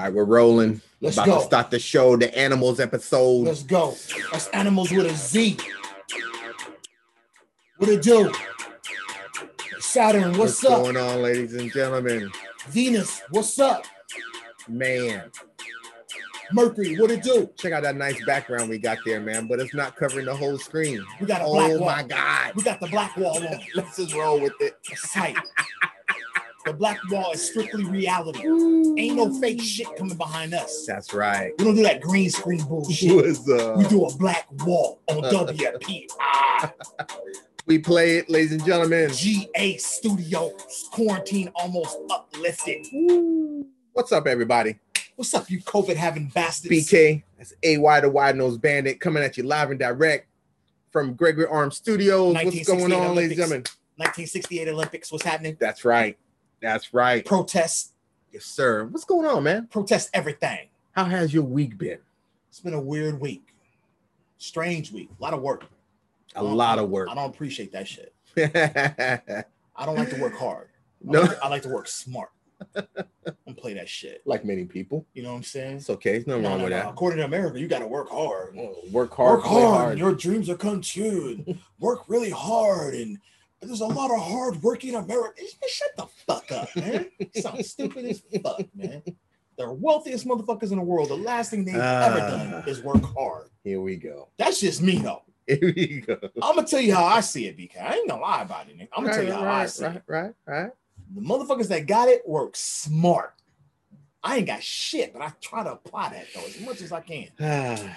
All right, we're rolling. Let's About go. to start the show, the animals episode. Let's go. That's animals with a Z. What it do? Saturn, what's, up? What's going on, ladies and gentlemen? Venus, what's up? Man, Mercury, what it do? check out that nice background we got there, man. But it's not covering the whole screen. We got a black Oh wall. my god. We got the black wall on. Let's just roll with it. Tight. the black wall is strictly reality. Ain't no fake shit coming behind us. That's right. We don't do that green screen bullshit. Was, We do a black wall on WP. Ah, we play it, ladies and gentlemen. GA Studios. Quarantine almost uplifted. What's up, everybody? What's up, you COVID having bastards? BK. That's AY the Wide Nose Bandit coming at you live and direct from Gregory Arms Studios. What's going 1968 on, ladies and gentlemen? 1968 Olympics. What's happening? That's right. That's right. Protest. Yes, sir. What's going on, man? Protest everything. How has your week been? It's been a weird week. Strange week. A lot of work. A lot of work. I don't appreciate that shit. I don't like to work hard. I, like, to, I like to work smart. and play that shit. like many people. You know what I'm saying? It's okay. There's nothing No, wrong no, with no. that. According to America, you got to work hard. Work hard. work play hard, your dreams are come true. work really hard, and there's a lot of hard working Americans. Shut the fuck up, man. Sounds stupid as fuck, man. The wealthiest motherfuckers in the world. The last thing they've ever Ah. done is work hard. Here we go. That's just me, though. Here we go. I'm gonna tell you how I see it, BK. I ain't gonna lie about it. Nigga. I'm gonna tell you how I see right, it. right, right. The motherfuckers that got it work smart. I ain't got shit, but I try to apply that though as much as I can. Ah,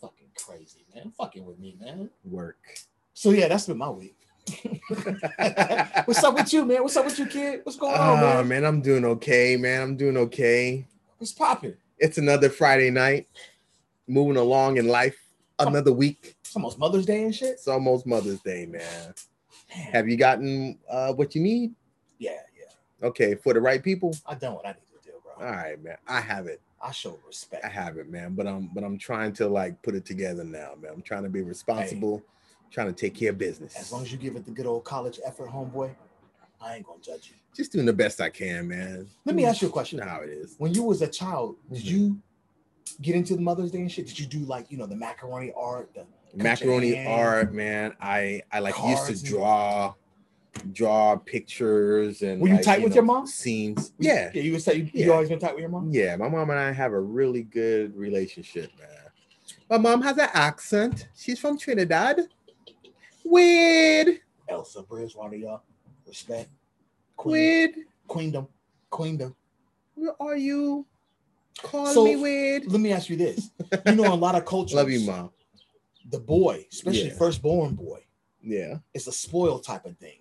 Fucking crazy, man. Fucking with me, man. Work. So yeah, that's been my week. What's up with you, man? What's up with you, kid? What's going on, Oh man? man, I'm doing okay, man. I'm doing okay. What's popping? It's another Friday night. Moving along in life. Another week. It's almost Mother's Day and shit. It's almost Mother's Day, man. Man. Have you gotten uh, what you need? Yeah, yeah. Okay, for the right people. I done what I need to do, bro. All right, man. I have it. I show respect. I have it, man. But I'm but I'm trying to like put it together now, man. I'm trying to be responsible, trying to take care of business. As long as you give it the good old college effort, homeboy, I ain't gonna judge you. Just doing the best I can, man. Let me ask you a You question. know how it is. When you was a child, did Mhm. you get into the Mother's Day and shit? Did you do like you know the macaroni art, the Macaroni hand. art, man. I I like used to draw draw pictures and Were you like, tight with know, your mom? Scenes. Yeah. Yeah, you was you, you Yeah. always been tight with your mom. Yeah, my mom and I have a really good relationship, man. My mom has an accent. She's from Trinidad. Weird. Elsa Bridgewater, y'all. respect. Queen, Weird. queendom, queendom. Where are you? Call So- me weird. Let me ask you this: You know, a lot of cultures, Love you, mom. the boy, especially Yeah. firstborn boy, Yeah. it's a spoiled type of thing.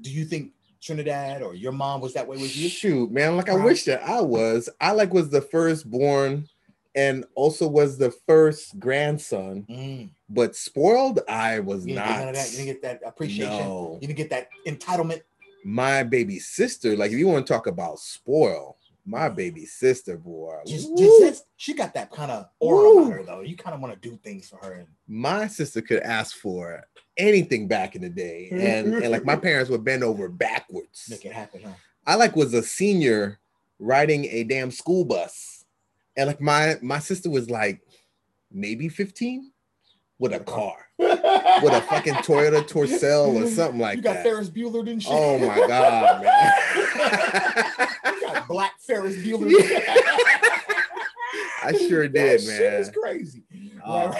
Do you think Trinidad or your mom was that way with you? Shoot, man. Like I Right. wish that I was. I like was the firstborn and also was the first grandson, Mm. but spoiled I was You didn't get none of that. You didn't get that appreciation. No. You didn't get that entitlement. My baby sister, like if you want to talk about spoil, my baby sister, boy. Just, just she got that kind of aura Woo. about her, though. You kind of want to do things for her. My sister could ask for anything back in the day and, and like my parents would bend over backwards make it happen, huh? i like was a senior riding a damn school bus and like my my sister was like maybe 15 with a car with a fucking toyota tercel or something like you got that Ferris Bueller and shit. oh my god man you got black Ferris Bueller. i sure did, That did shit is crazy. Uh,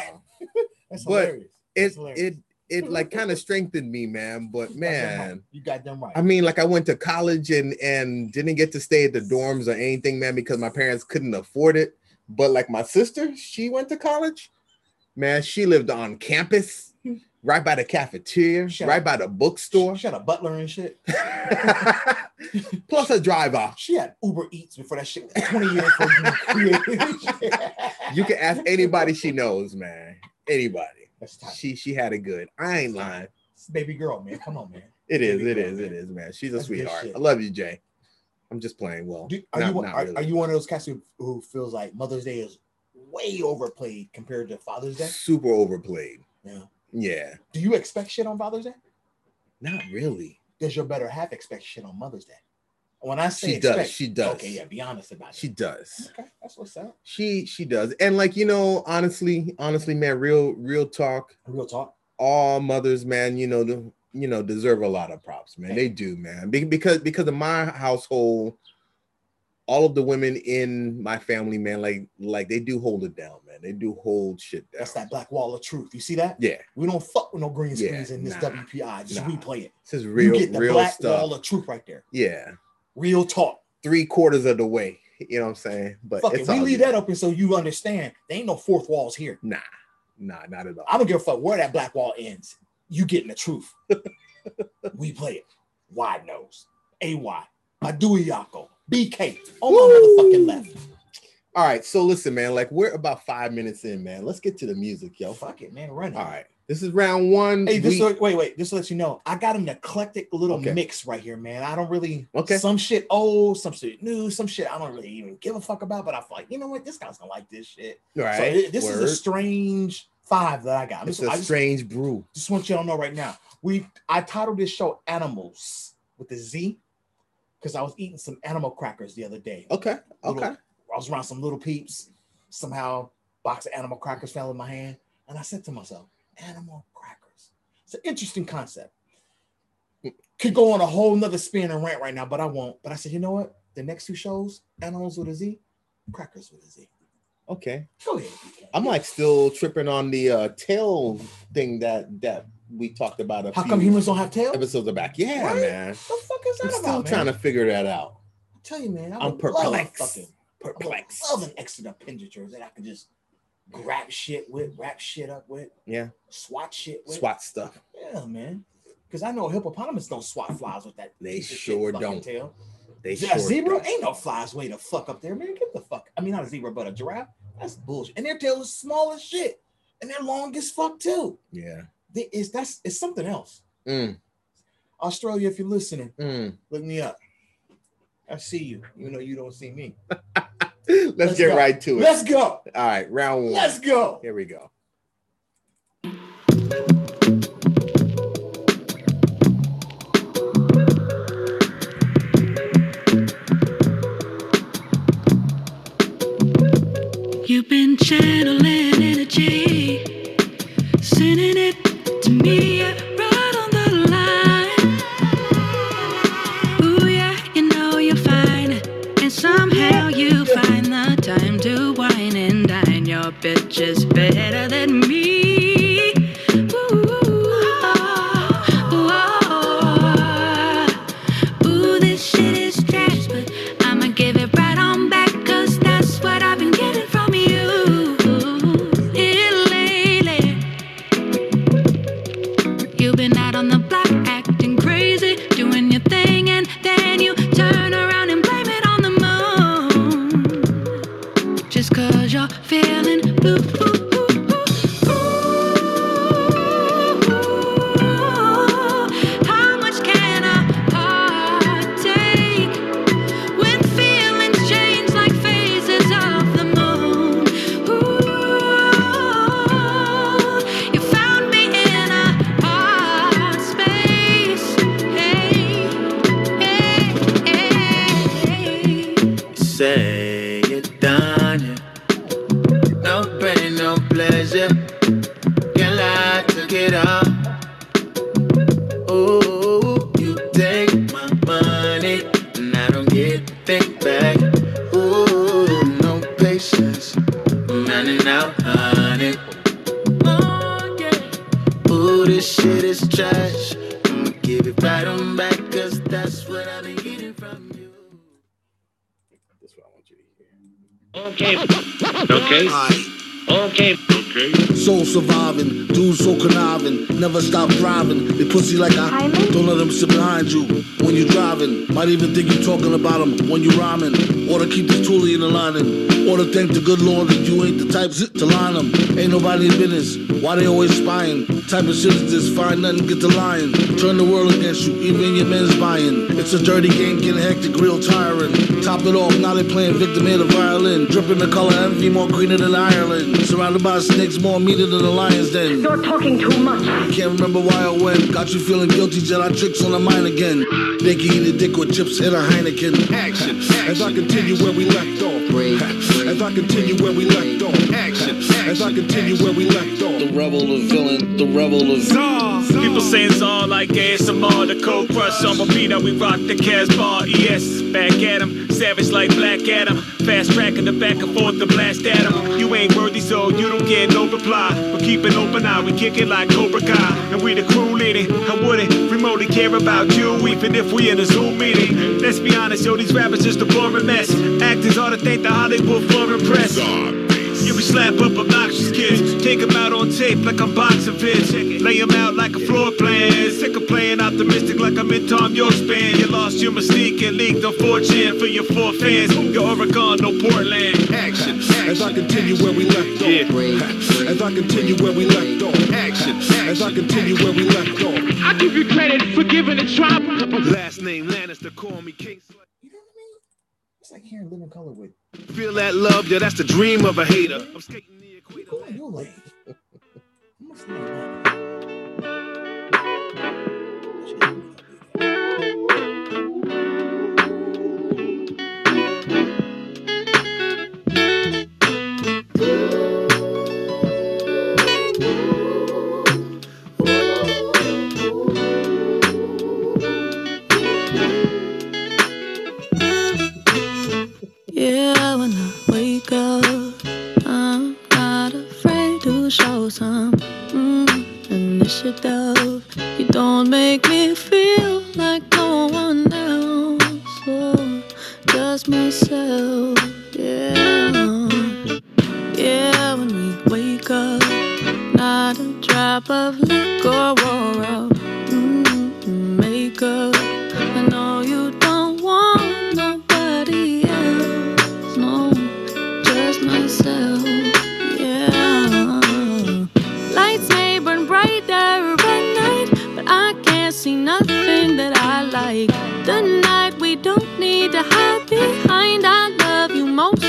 That's but hilarious. it That's hilarious. it it like kind of strengthened me man but You got them right. man you got them right. I mean, like I went to college and and didn't get to stay at the dorms or anything, man, because my parents couldn't afford it. But like my sister, she went to college. Man, she lived on campus, right by the cafeteria, Shut right up. by the bookstore, she had a butler and shit. plus a driver. She had Uber Eats before that shit 20 years. You can ask anybody she knows, man. Anybody. That's tight. She she had it good. I ain't lying. It's baby girl, man. Come on, man. It is. Baby It girl, is. Man. is, man. She's a That's sweetheart. I love you, Jay. I'm just playing. Well, Do, are not- you one- not are, really. are you one of those cats who, who feels like Mother's Day is way overplayed compared to Father's Day? super overplayed? Yeah. Yeah. Do you expect shit on Father's Day? Not really. Does your better half expect shit on Mother's Day? When I say She does, expect, she does. Okay, yeah, be honest about it. She does. okay, that's what's up. She she does. And like you know, honestly, honestly, man, real real talk. Real talk. All mothers, man, you know, the, you know, deserve a lot of props, man. They do, man. Be- Because because of my household, all of the women in my family, man, like like they do hold it down, man. They do hold shit down. That's that black wall of truth. You see that? Yeah, We don't fuck with no green Yeah, screens in this nah, WPI. Just nah. replay it. this is real, You get the real black stuff. wall of truth right there. yeah, Real talk. three quarters of the way. You know what I'm saying? But Fuck it. We leave that open so you understand. There ain't no fourth walls here. Nah, nah, not at all. I don't give a fuck where that black wall ends. You getting the truth. we play it. Wide nose. AY. Adui Yako. BK. On my motherfucking left. All right, so listen, man. Like we're about five minutes in, man. Let's get to the music, yo. Fuck it, man. Run it. All right, this is round one. Hey, this We- wait, wait. Just to let you know, I got an eclectic little Okay. mix right here, man. I don't really Okay. Some shit old, some shit new, some shit I don't really even give a fuck about. But I feel like you know what, this guy's gonna like this shit. So right, it- this word. is a strange five that I got. It's just, a just, strange brew. just want you all to know right now. We I titled this show Animals with the Z because I was eating some animal crackers the other day. Okay, Little- okay. I was around some little peeps. Somehow, box of animal crackers fell in my hand, and I said to myself, "Animal crackers." It's an interesting concept. Could go on a whole nother spin and rant right now, but I won't. But I said, you know what? The next two shows, animals with a Z, crackers with a Z. Okay. Go ahead. I'm like still tripping on the uh tail thing that that we talked about a How come humans don't have tails? Episodes are back. Yeah, Right? man. fuck is that I'm about, still man? trying to figure that out. I tell you, man. I I'm perplexed. Fucking Perplexed. I love an extra appendage that I can just grab shit with, wrap shit up with, Yeah, swat shit with. SWAT stuff. Yeah, man. Because I know hippopotamus don't swat flies with that. They piece of shit sure don't. Tail. They a sure zebra don't. ain't no flies way to fuck up there, man. Get the fuck. I mean, not a zebra, but a giraffe. That's bullshit. And their tail is small as shit, and they're long as fuck too. Yeah. They, it's that's it's something else. Mm, Australia, if you're listening, mm. look me up. I see you. You know you don't see me. Let's, Let's get go. right to it. Let's go. All right, round one. Let's go. Here we go. You've been channeling energy, sending it to me bitch is better than me. Pussy like Might even think you're talking about them when you rhyming. Or to keep this toolie in the lining. Or to thank the good Lord that you ain't the type to line them. Ain't nobody's business. Why they always spying? Type of shit is this? Find nothing, get to lying. Turn the world against you, even your men's buying. It's a dirty game, getting hectic, real tiring. Top it off, now they playing victim in the violin. Dripping the color envy, more greener than Ireland. Surrounded by snakes, more meaty than the lion's den. You're talking too much. Can't remember why or when. Got you feeling guilty, Jedi tricks on the mind again. They can eat a dick with chips in a Heineken. Action, As I continue where we left off. As I continue where we left off. Action, As I continue where we left off. The rebel, the villain, the rebel, the People saying Czar like ASMR, the cold crush on repeat. How we rock the Casbah. ES back at him, savage like Black Adam. Fast tracking the back and forth to blast at him. You ain't worthy, so you don't get no reply. But keep an open eye, we kick it like Cobra Kai. And we the crew leading. I wouldn't remotely care about you, even if we in a Zoom meeting. Let's be honest, yo, these rappers just a boring mess. Actors ought to thank the Hollywood foreign press. Yeah, we slap up obnoxious kids. Take 'em out on tape like I'm boxing fits. Lay 'em out like a floor plan. Sick of playing optimistic like I'm in Thom Yorke's band. You lost your mystique and leaked on 4chan for your four fans. Your Oregon, no Portland. Action, As I continue where we left off. As I continue where we left off. Action, As I continue where we left off. I give you credit for giving it try. Last name Lannister, call me King. You It's like hearing Living Colour with. Feel that love, yeah, that's the dream of a hater. I'm skating the equator. Go on, you're like. How initiative. You can't see nothing that I like. The night we don't need to hide behind. I love you most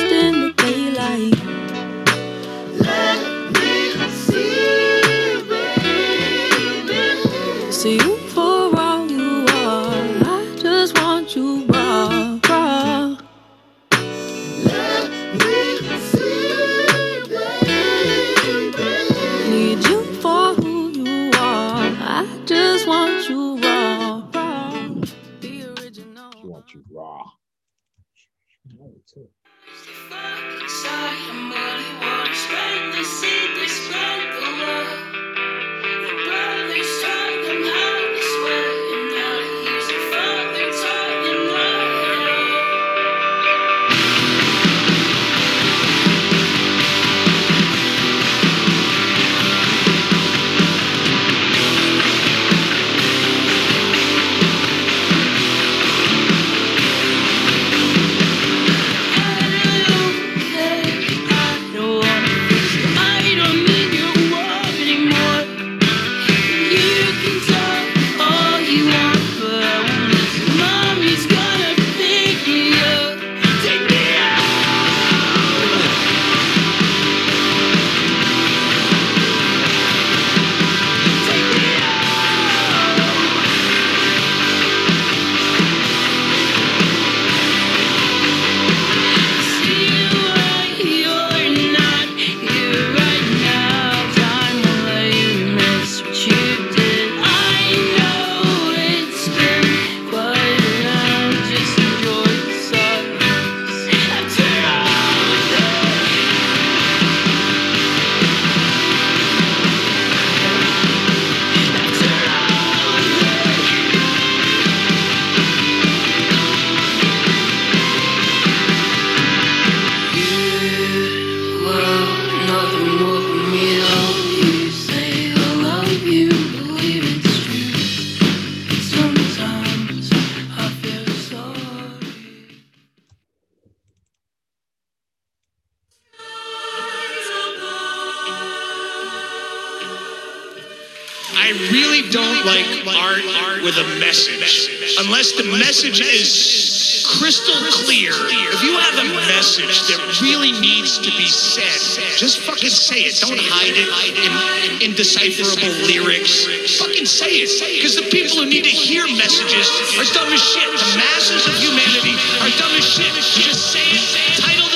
in indecipherable lyrics. Fucking say it. Because the people who need to hear messages are dumb as shit. The masses of humanity are dumb as shit. Just say it. Title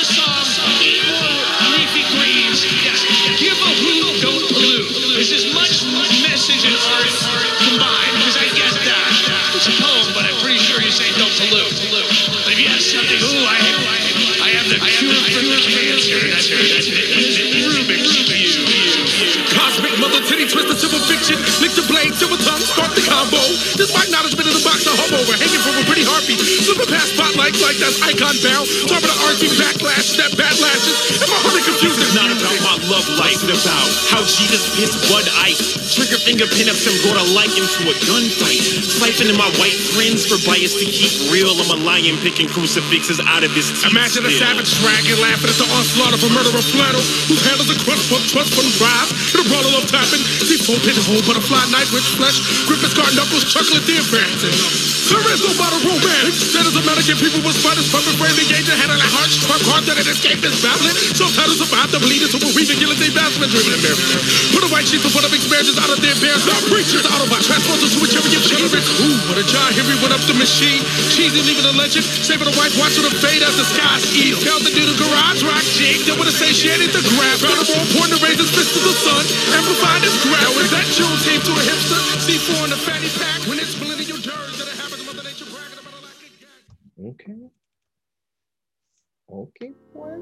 twister, lick the blade, silver tongue, start the combo. This my knowledge been in the box, a hum over, hanging from a pretty harpy. Slipping past spotlights like that's icon bound. Top of the RG backlash, that bad lashes. Am I hardly confused? It's not about my love life, it's about how Jesus pissed Bud Ice. Trigger finger pinups and brought a light into a gunfight. Siphoning my white friends for bias to keep real. I'm a lion picking crucifixes out of his teeth. Imagine a savage dragon laughing at the onslaught of a murderer flannel who handles a crust from trust from drive and a brawler of tapping. See full pinhole, butterfly knife with flesh, grip his scar knuckles, chuckle at the. There is no modern romance. Instead of American people with spiders, puppet brain engaging, handling a heart struck hard that it escaped this babbling. Subtitles about the bleeding, so we're reading guillotine basement driven embarrassment. Put a white sheet before the big marriages out their bears. Now preachers my transporters to whichever you generate. Ooh, but a John Henry went up the machine. Cheesy leaving a legend, saving a wife, watching the fade as the skies heal. Tell the dude a garage rock jig that would have satiated the. Got a more important to raise his fist to the sun, amplified his grab. Now is that June team to a hipster? C4 in the fatty pack when it's millennial dirge that it happens. Mother Nature bragging about a lack of gas. Okay. Okay, boys.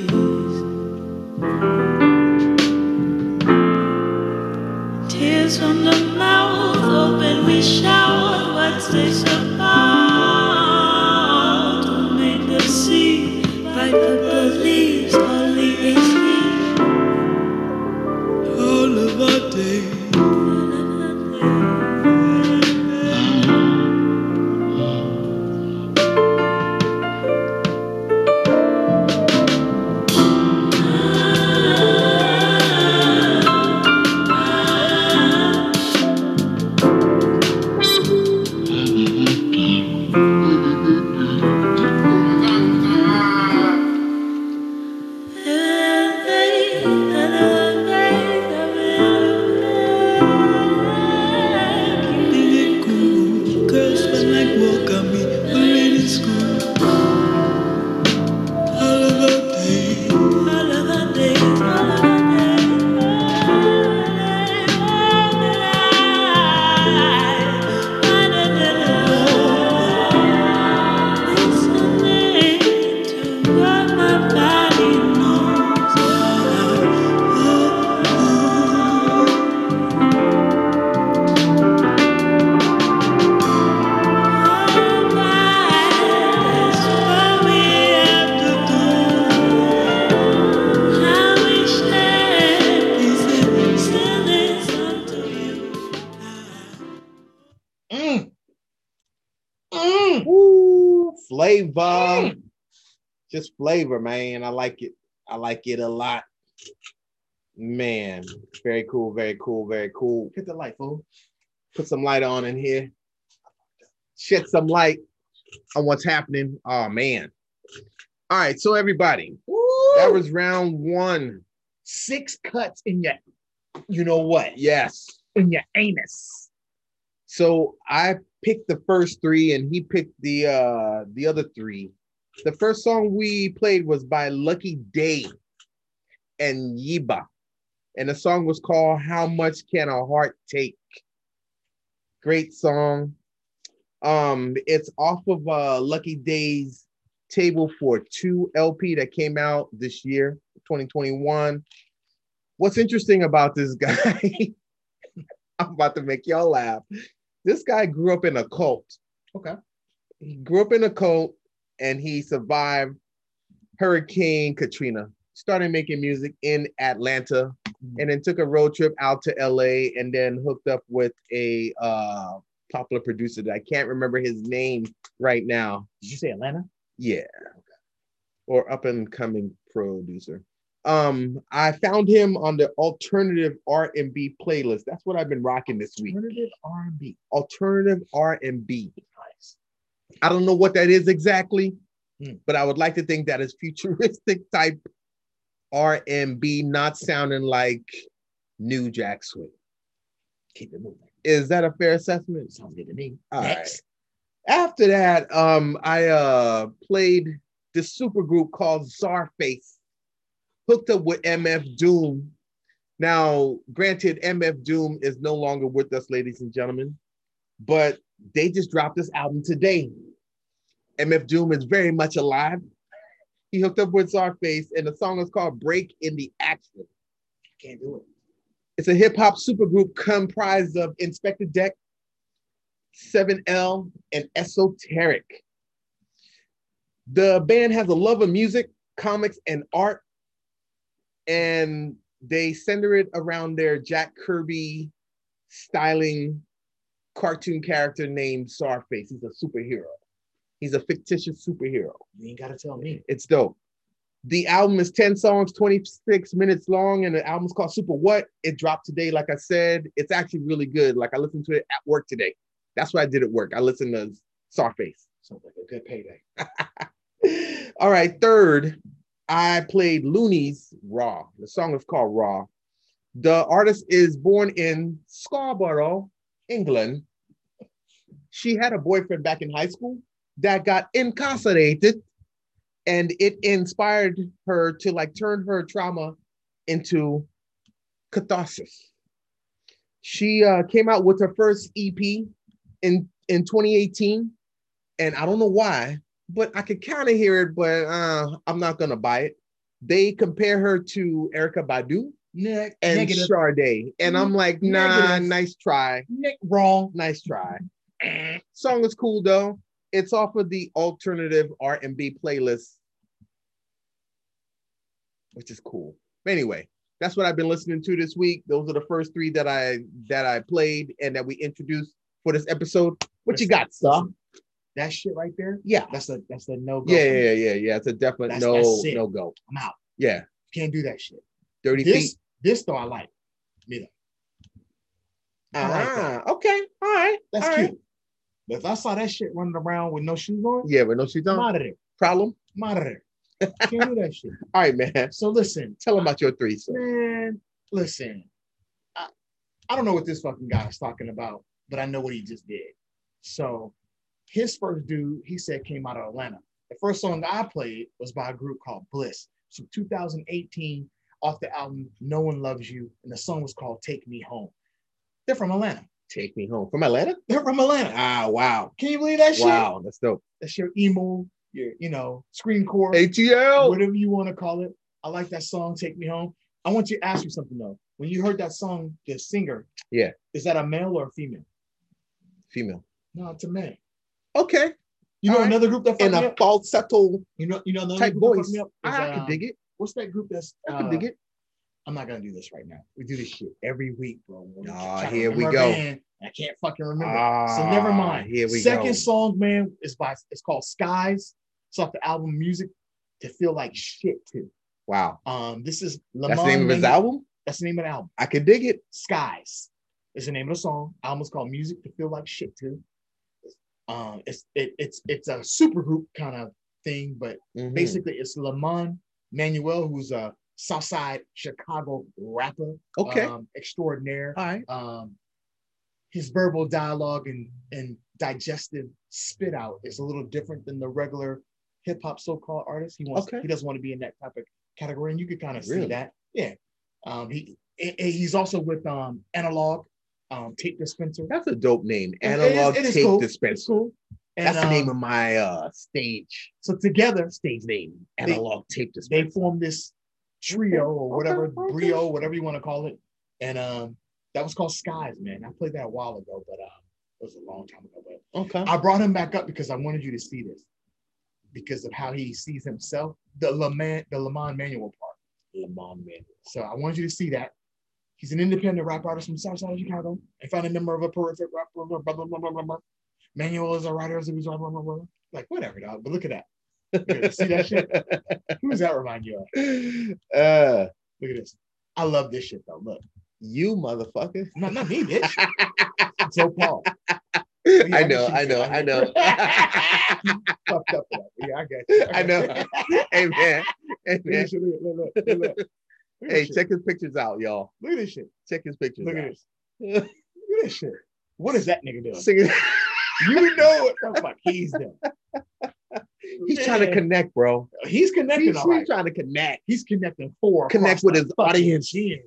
Flavor, man. I like it. I like it a lot. Man, very cool, very cool, very cool. Hit the light, fool. Put some light on in here. Shed some light on what's happening. Oh man. All right, so everybody, that was round one. Six cuts in your, you know what? Yes. In your anus. So I picked the first three and he picked the uh the other three. The first song we played was by Lucky Daye and Yebba. And the song was called How Much Can a Heart Take? Great song. Um, it's off of uh Lucky Daye's Table for Two LP that came out this year, 2021. What's interesting about this guy? I'm about to make y'all laugh. This guy grew up in a cult. Okay. he grew up in a cult and he survived Hurricane Katrina. Started making music in Atlanta and then took a road trip out to LA and then hooked up with a uh, popular producer that I can't remember his name right now. Did you say Atlanta? Yeah. Or up and coming producer. Um, I found him on the alternative R&B playlist. That's what I've been rocking this week. Alternative R&B. Alternative R&B. Nice. I don't know what that is exactly, Hmm. but I would like to think that is futuristic type R&B, not sounding like New Jack Swing. Keep it moving. Is that a fair assessment? Sounds good to me. All right. Next. After that, um, I uh played this super group called Czarface, hooked up with MF Doom. Now, granted, MF Doom is no longer with us, ladies and gentlemen, but they just dropped this album today. MF Doom is very much alive. He hooked up with Czarface, and the song is called Break in the Action. Can't do it. It's a hip hop supergroup comprised of Inspectah Deck, 7L, and Esoteric. The band has a love of music, comics, and art, and they center it around their Jack Kirby styling cartoon character named Czarface. He's a superhero. He's a fictitious superhero. You ain't gotta tell me. It's dope. The album is 10 songs, 26 minutes long, and the album's called Super What. It dropped today, like I said. It's actually really good. Like I listened to it at work today. That's what I did at work. I listened to Czarface. Sounds like a good payday. All right, third, I played Loony's Raw. The song is called Raw. The artist is born in Scarborough, England. She had a boyfriend back in high school that got incarcerated, and it inspired her to like turn her trauma into catharsis. She uh, came out with her first EP in in 2018, and I don't know why, but I could kind of hear it, but uh, I'm not gonna buy it. They compare her to Erykah Badu Ne- and negative. Sade, and I'm like, nah, Negative. nice try, Ne- wrong. nice try. Song is cool though. It's off of the alternative R&B playlist, which is cool. But anyway, that's what I've been listening to this week. Those are the first three that I that I played and that we introduced for this episode. What you got, sir? That shit right there. Yeah, That's a that's a no go. yeah, yeah, yeah, yeah. It's a definite That's- no that's no go. I'm out. Yeah, Can't do that shit. thirty This feet. This though I like. Me though. I like. Ah, okay, all right, That's all cute. right. But if I saw that shit running around with no shoes on, Yeah, but no, she's I'm done. out of there. Problem. I'm out of there. Can't do that shit. All right, man. So listen, Tell them about your three. man. Listen, I, I don't know what this fucking guy is talking about, but I know what he just did. So his first dude, he said, came out of Atlanta. The first song I played was by a group called Blis. So 2018, off the album No One Loves You, and the song was called Take Me Home. They're from Atlanta. Take me home from Atlanta. They're from Atlanta. Ah, wow, Can you believe that shit? wow, that's dope. That's your emo, your you know, screen core, ATL. whatever you want to call it. I like that song, Take Me Home. I want you to ask you something though. When you heard that song, the singer, Yeah. is that a male or a female? Female. No, it's a man. Okay. You know All right. another group that In a up? falsetto You know, you know another type group that voice. me up is, I, I uh, can dig it. What's that group that's? I can uh, dig it. I'm not gonna do this right now. We do this shit every week, bro. Ah, try here we go. band, I can't fucking remember. Ah, so never mind. Here we Second go. song, man, is by it's called Skies. It's off the album Music to Feel Like Shit too. Wow. Um, this is That's the name of his album. That's the name of the album. I can dig it. Skies is the name of the song. Album is called Music to Feel Like Shit too. Um, it's it, it's it's a super group kind of thing, but Mhm. basically it's Lamon Manuel, who's a Southside Chicago rapper, Okay. um, extraordinaire. All right. Um, his verbal dialogue and and digestive spit out is a little different than the regular hip hop so-called artist. He wants Okay. he doesn't want to be in that type of category, and you can kind of see that. Yeah. Um, he he's also with um analog um tape dispenser. That's a dope name. Analog it is tape cool. Dispenser. cool. And, That's the name um, of my uh stage So together, stage name. They- Analog tape they dispenser. formed this trio or whatever, brio, whatever you want to call it. And um, that was called Skies, man. I played that a while ago, but um, It was a long time ago, but Okay. I brought him back up because I wanted you to see this because of how he sees himself, the Lamon, the Lamon Manuel part. Lamon Manuel. So I wanted you to see that. He's an independent rap artist from Southside Chicago. I found a member of a prolific rap. Blah, blah, blah, blah, blah, blah, blah. Manuel is a writer. As a blah, blah, blah, blah. Like whatever, dog. But look at that. Look at that. See that shit? Who does that remind you of? Uh, Look at this. I love this shit though. Look, you motherfucker. not not me, bitch. so Paul. I know, I know, I know. Fucked up for that. Yeah, I got you. I know. hey man, hey Look man. this. Look, look, look, Hey, this shit. check his pictures out, y'all. Look at this shit. Check his pictures Look out. at this. Look at this shit. What is that nigga doing? Singing- You know what the fuck he's doing. He's trying to connect, bro. He's connecting. He's, all right. he's trying to connect. He's connecting four. Connect with his audience. chin.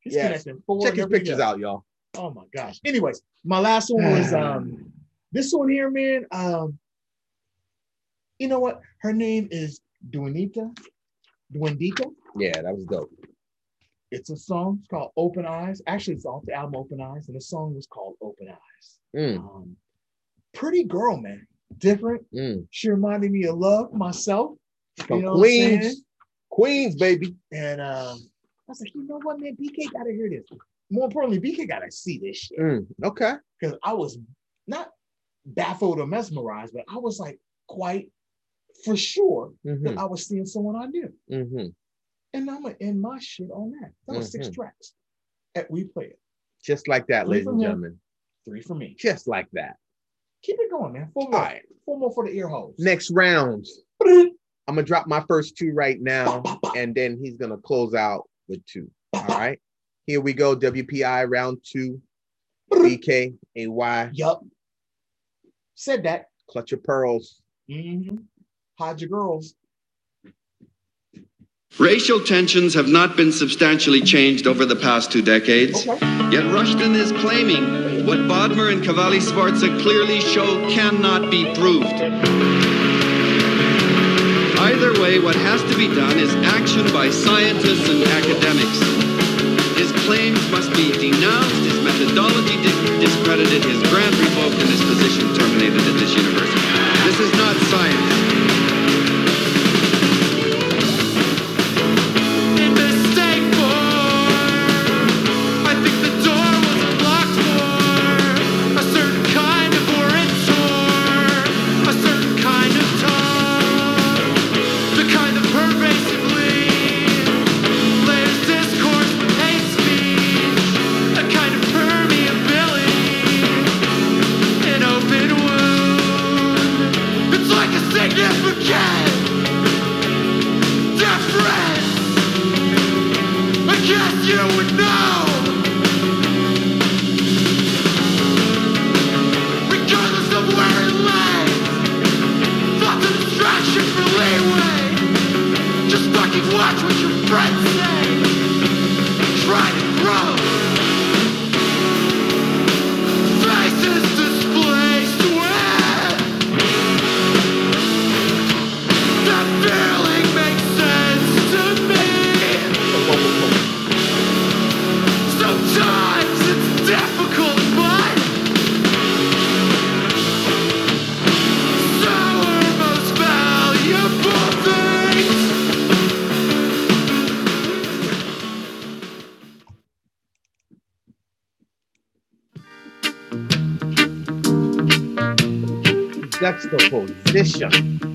He's Yes. connecting four. Check his pictures out, y'all. Oh my gosh. Anyways, my last one was um this one here, man. Um, you know what? Her name is Duanita. Duendita. Yeah, that was dope. It's a song. It's called Open Eyes. Actually, it's off the album Open Eyes, and the song was called Open Eyes. Mm, Um, pretty girl, man. Different. mm. She reminded me of love myself. From You know what I'm saying? Queens, Queens, baby. And um, I was like, you know what, man? BK gotta hear this. More importantly, BK gotta see this shit. Mm, okay. Because I was not baffled or mesmerized, but I was like quite for sure hmm that I was seeing someone I knew. hmm And I'm gonna end my shit on that. That was six Mhm. tracks. And we play it. Just like that, Three ladies and him. gentlemen. Three for me. Just like that. Keep it going, man. Four more. All right. Four more for the ear holes. Next round. I'm gonna drop my first two right now, and then he's gonna close out with two. All right. Here we go. WPI round two. BK, AY, Yup. Said that. clutch your pearls. Mm-hmm. Hide your girls. Racial tensions have not been substantially changed over the past two decades. Yet Rushton is claiming what Bodmer and Cavalli Sforza clearly show cannot be proved. Either way, what has to be done is action by scientists and academics. His claims must be denounced, his methodology di- discredited, his grant revoked, and his position terminated at this university. This is not science. That's the position. Baby,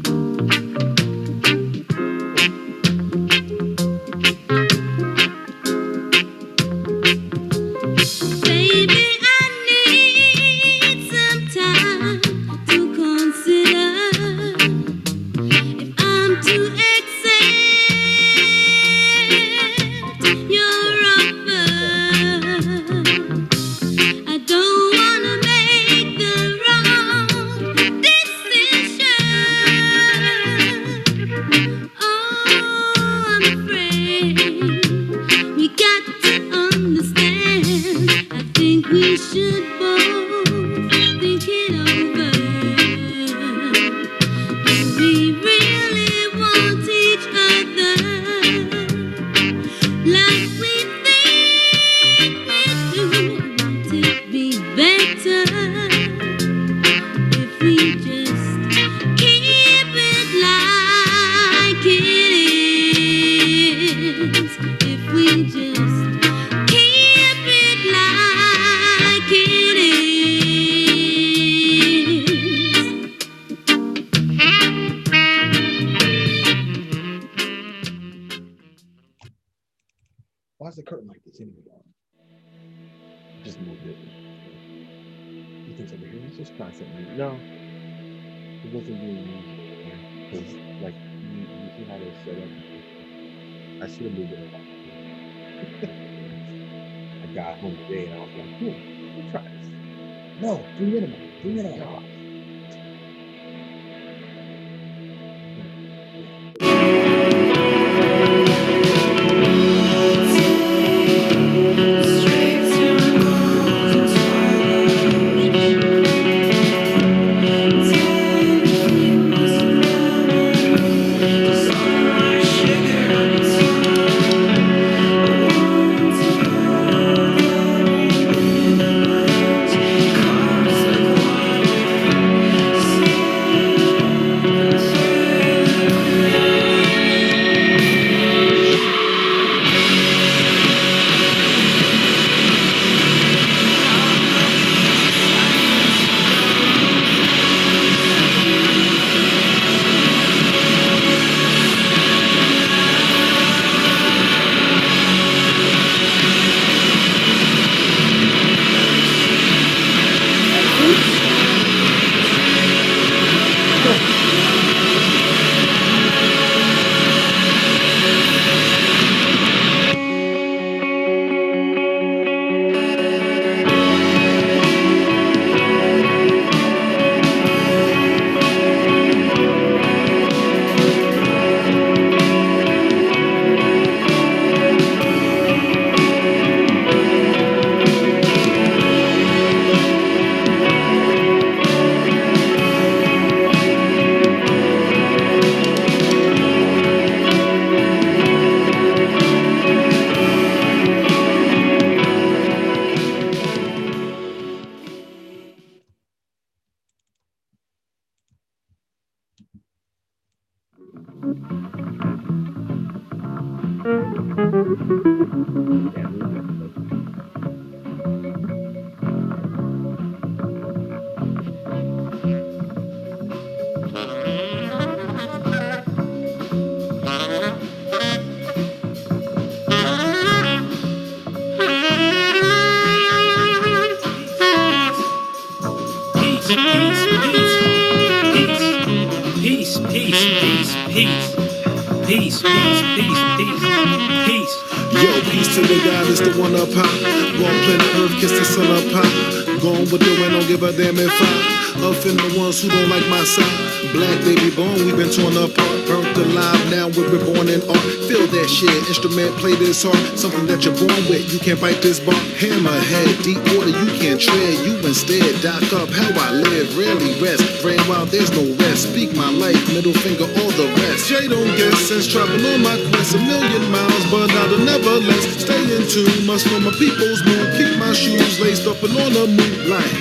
Sun up high. Gone with the wind, don't give a damn if I offend the ones who don't like my side. Black baby born, we've been torn apart, burnt alive. Now we're reborn in art. Feel that shit, instrument play this hard. Something that you're born with, you can't bite this bar. Hammerhead, deep water, you can't tread. You instead dock up how I live, rarely rest. Brain wild, there's no rest. Speak my life, middle finger, the rest. Jay don't guess since traveling on my quest a million miles, but I'll nevertheless stay in tune. Must know my people's mood. Keep my shoes laced up and on the moonlight.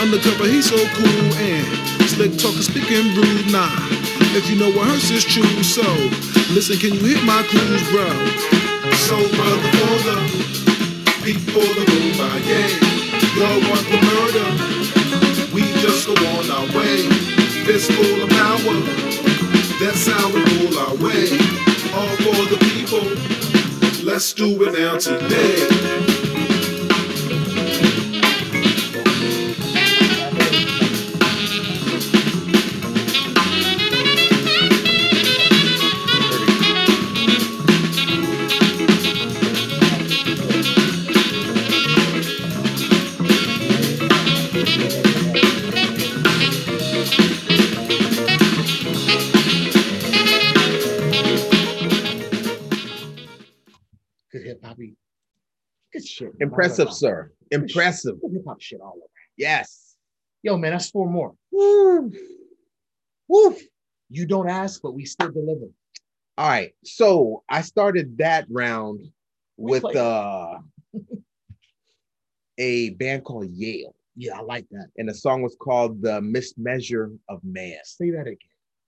Undercover, he's so cool and slick talking, speaking rude. Nah, if you know what hurts is true. So listen, can you hit my clues, bro? So brother for the people the by, yeah. Y'all want the murder? We just go on our way. Fist full of power. That's how we rule our way. All for the people. Let's do it now today. Impressive, sir. Impressive. hip hop shit all over. Yes. Yo, man, that's four more. Woo. Woo. You don't ask, but we still deliver. All right. So I started that round We with uh a band called Yail. Yeah, I like that. And the song was called The Mismeasure of Man. Say that again.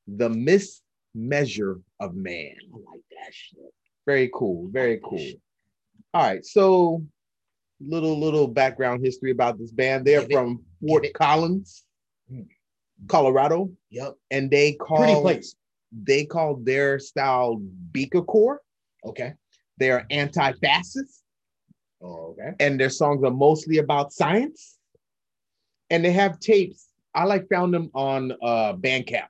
The Mismeasure of Man. I like that shit. Very cool. Very Like cool. All right. So little little background history about this band. They're Give it. from Fort Give. Collins, Hmm. Colorado, Yep. and they call Pretty place. they call their style Beaker Core. Okay. They are anti-fascist. Oh, okay. and their songs are mostly about science. And they have tapes. I like found them on uh Bandcamp.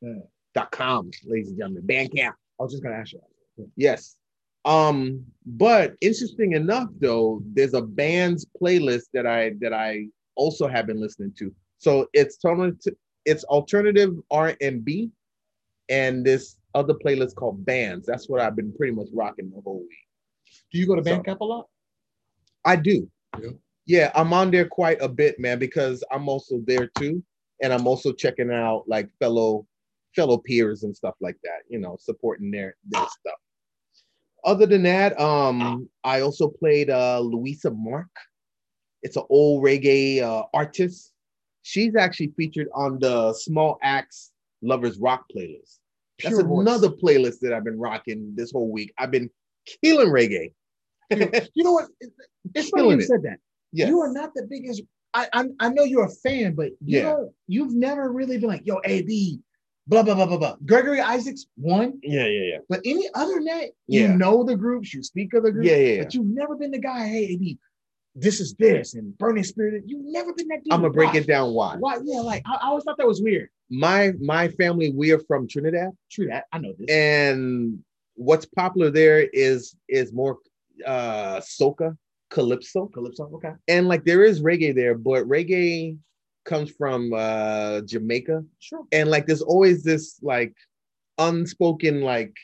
Yeah. Dot com, ladies and gentlemen. Bandcamp. I was just gonna ask you. Yes. Um, but interesting enough, though, there's a band's playlist that I that I also have been listening to. So it's totally it's alternative R and B, and this other playlist called Bands. That's what I've been pretty much rocking the whole week. Do you go to So- Bandcamp a lot? I do. Yeah. Yeah, I'm on there quite a bit, man, because I'm also there too, and I'm also checking out like fellow fellow peers and stuff like that. You know, supporting their their stuff. Other than that, um, I also played uh Louisa Mark. It's an old reggae uh, artist. She's actually featured on the Small Axe Lovers Rock playlist. That's Pure voice. another playlist that I've been rocking this whole week. I've been killing reggae. You know what? It's funny you it. said that. Yes. You are not the biggest. I, I I know you're a fan, but you Yeah. don't. You've never really been like, yo, AB, blah blah blah blah blah. Gregory Isaacs, one. Yeah, yeah, yeah. But any other net, Yeah. you know the groups, you speak of the groups, Yeah, yeah, yeah. but you've never been the guy, hey, AB, this is this, and Burning Spear. You've never been that dude. I'm gonna break Why? it down why. Why? Yeah, like I, I always thought that was weird. My my family, we are from Trinidad, True that. I know this. and what's popular there is is more uh soca, calypso, Calypso, okay. and like there is reggae there, but reggae comes from uh Jamaica, Sure. and like there's always this like unspoken like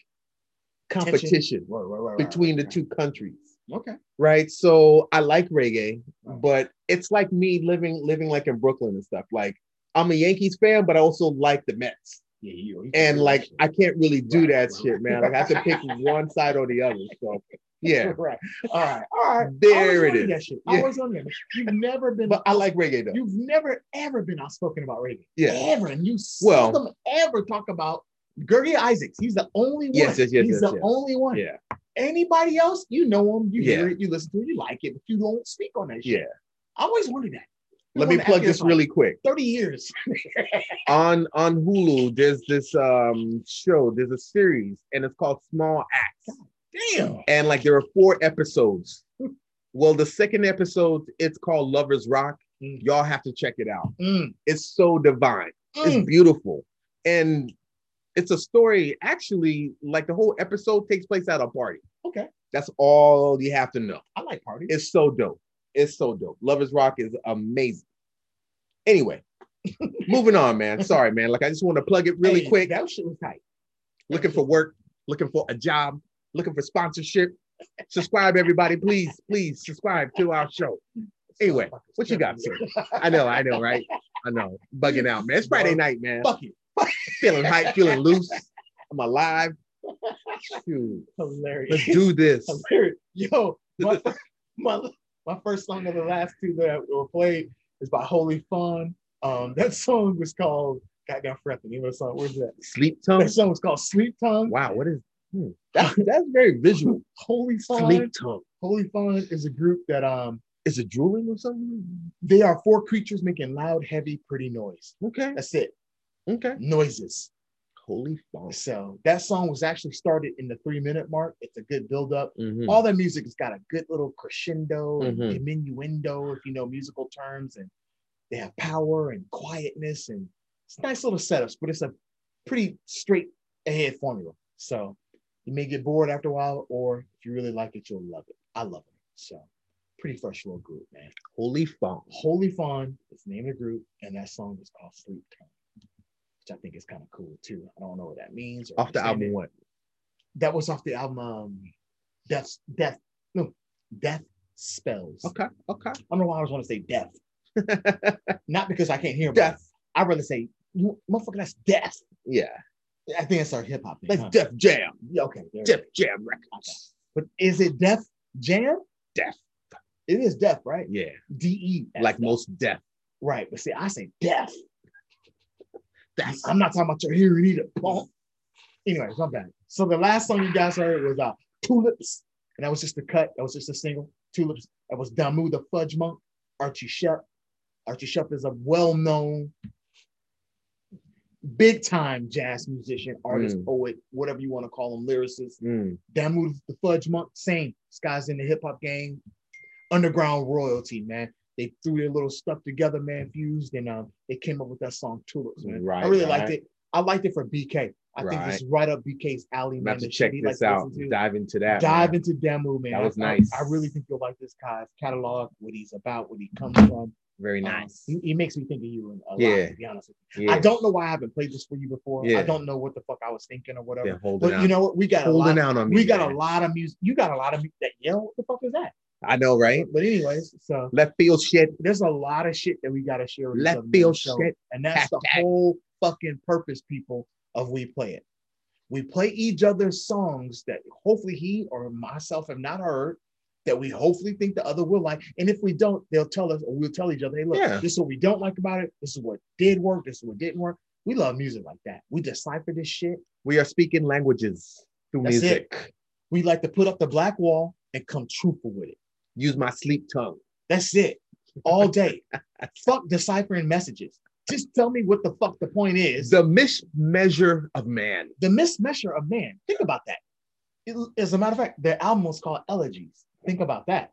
competition Right, right, right, right, between the right. two countries. Okay. right? So I like reggae, Right. but it's like me living living like in Brooklyn and stuff. Like I'm a Yankees fan, but I also like the Mets, Yeah, you. you and like I can't really do Right, that right. shit, man. Like I have to pick one side or the other. So yeah, right. All right. All right. There always it. That shit. Yeah. I always wondered that. You've never been. but I like reggae though. You've never ever been outspoken about reggae. Yeah. Ever. And you Well- seldom ever talk about Gergie Isaacs. He's the only one. Yes, yes, yes, He's yes, the yes. only one. Yeah, Anybody else, you know him, you hear it, you listen to it, you like it, but you don't speak on that shit. yeah. I always wondered that. Let me plug this like really quick. 30 years. On on Hulu, there's this um show. There's a series, and it's called Small Axe. Damn. and like there are four episodes. Well, the second episode, it's called Lovers Rock. Mm. Y'all have to check it out. Mm, It's so divine. mm. It's beautiful. And it's a story, actually, like the whole episode takes place at a party. Okay. That's all you have to know. I like parties. It's so dope. It's so dope. Lovers Rock is amazing. Anyway, moving on, man. Sorry, man. Like I just want to plug it really Hey, quick. That shit was tight. Looking for work, looking for a job, looking for sponsorship. Subscribe, everybody. Please, please subscribe to our show. Anyway, what you got, sir? I know, I know, right? I know. Bugging out, man. It's Friday night, man. Fuck you. Feeling hype, feeling loose. I'm alive. Shoot. Hilarious. Let's do this. Hilarious. Yo, my, my, my first song of the last two that were played is by Holy Fawn. Um, that song was called Goddamn. The name of the song. Where's that? Sleep tongue. That song was called Sleep Tongue. Wow, what is hmm. that's that's very visual. Holy Fawn. Tongue. Holy Fawn is a group that um Is it drooling or something? they are four creatures making loud, heavy, pretty noise. Okay. That's it. Okay. Noises. Holy Fawn. So that song was actually started in the three minute mark. It's a good build up. Mhm. All their music has got a good little crescendo and Mhm. diminuendo, if you know musical terms, and they have power and quietness and it's nice little setups, but it's a pretty straight ahead formula. So you may get bored after a while, or if you really like it, you'll love it. I love it. So pretty fresh little group, man. Holy Fawn. Holy Fawn is the name of the group, and that song is called Sleep Tone, which I think is kind of cool too. I don't know what that means. Off the album what? That was off the album um Death Death no Death Spells. Okay. Okay. I don't know why I always want to say death. Not because I can't hear Death. death. I'd rather say motherfucker, that's death. Yeah. I think it's our hip hop. That's huh? Def Jam. Yeah, okay. Def. Jam Records. But is it Death Jam? Death. It is death, right? Yeah. D E. Like most death. Right. But see, I say death. That's I'm not talking about your hearing either. Punk. Anyways, my bad. So the last song you guys heard was uh, Tulips, and that was just a cut. That was just a single. Tulips. That was Damu the Fudgemunk, Archie Shepp. Archie Shepp is a well-known, big-time jazz musician, artist, Mm. poet, whatever you want to call him, lyricist. Mm. Damu the Fudgemunk, same. This guy's in the hip hop game. underground royalty, man. They threw their little stuff together, man, fused, and um, they came up with that song Tulips, man. Right, I really right. liked it. I liked it for BK. I think it's right up BK's alley, I'm man. to check this likes to out. to. Dive into that. Dive man. into Damu, man. That was I- nice. I, really think you'll like this guy's catalog, what he's about, what he comes from. Very Um, nice. he, he makes me think of you a lot, Yeah. to be honest with you. Yeah. I don't know why I haven't played this for you before. Yeah. I don't know what the fuck I was thinking or whatever. But out. you know what? We got a Holding lot. out on we got man. a lot of music. You got a lot of music that yo, what the fuck is that? I know, right? But anyways, so Left field shit. there's a lot of shit that we got to share with Left field show. shit. and that's the whole fucking purpose, people, of we play it. We play each other's songs that hopefully he or myself have not heard. That we hopefully think the other will like, and if we don't, they'll tell us, or we'll tell each other, "Hey, look, Yeah. this is what we don't like about it. This is what did work. This is what didn't work." We love music like that. We decipher this shit. We are speaking languages through That's music. it. We like to put up the black wall and come truthful with it. Use my sleep tongue. That's it. All day. fuck deciphering messages. Just tell me what the fuck the point is. The mismeasure of man. The mismeasure of man. Think about that. It- as a matter of fact, their album was called Elegies. Think about that.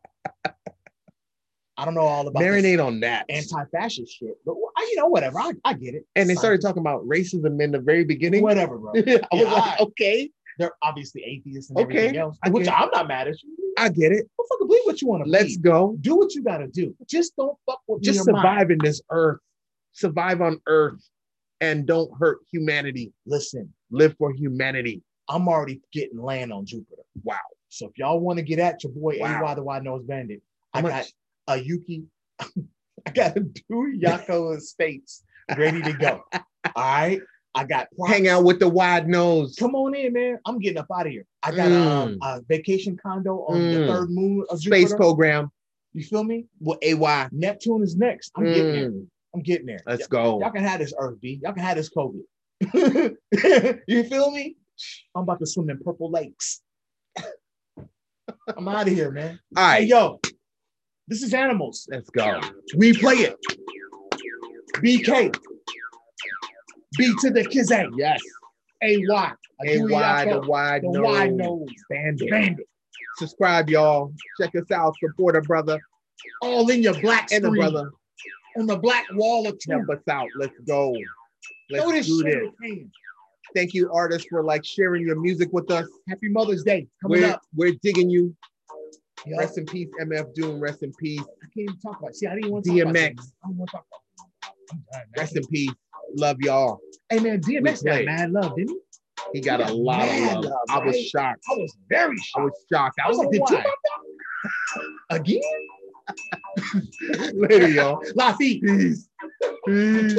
I don't know all about Marinate on that. anti-fascist shit, but I, you know, whatever. I, I get it. and they started talking about racism in the very beginning. whatever, bro. I was Yeah, like, I- okay, They're obviously atheists and Okay, everything else, I which I'm not mad at you. I get it. Go fucking believe what you want to Let's go. Do what you got to do. Just don't fuck with Just survive in this earth. Survive on earth and don't hurt humanity. Listen, Live for humanity. I'm already getting land on Jupiter. Wow. So if y'all want to get at your boy Wow. AY the Wide Nose Bandit, I How got much? a Yuki, I got two Yako estates ready to go. All right. I got props. Hang out with the wide nose. Come on in, man. I'm getting up out of here. I got um, Mm. a vacation condo on the Mm. third moon of Space Jupiter. program. You feel me? Well, AY. Neptune is next. I'm getting there. Mm, I'm getting there. Let's Y- go. Y'all can have this Earth, B. Y'all can have this COVID. you feel me? I'm about to swim in purple lakes. I'm out of here, man. All right. Hey, yo, this is animals. Let's go. We play it. BK. B to the Kizay. Yes. AY. AY, the wide the nose. wide nose. Bandit. Bandit. Subscribe, y'all. Check us out. Support a brother All in your black and a brother. on the black wall of Help truth. us out. Let's go. Let's Throw this do this. Thank you, artists, for like sharing your music with us. Happy Mother's Day coming We're, up. we're digging you. Yo, Rest in peace, MF Doom. Rest in peace. I can't even talk about it. See, I didn't want to talk about DMX. I don't want to talk about it. I'm done. Rest in peace. Love y'all. Hey man, DMX got mad love, didn't he? He got a got lot of love. love, I was shocked. I was very shocked. I was shocked. I was like, did. Tupac? Again? Later, y'all. Lafitte. Peace. Peace.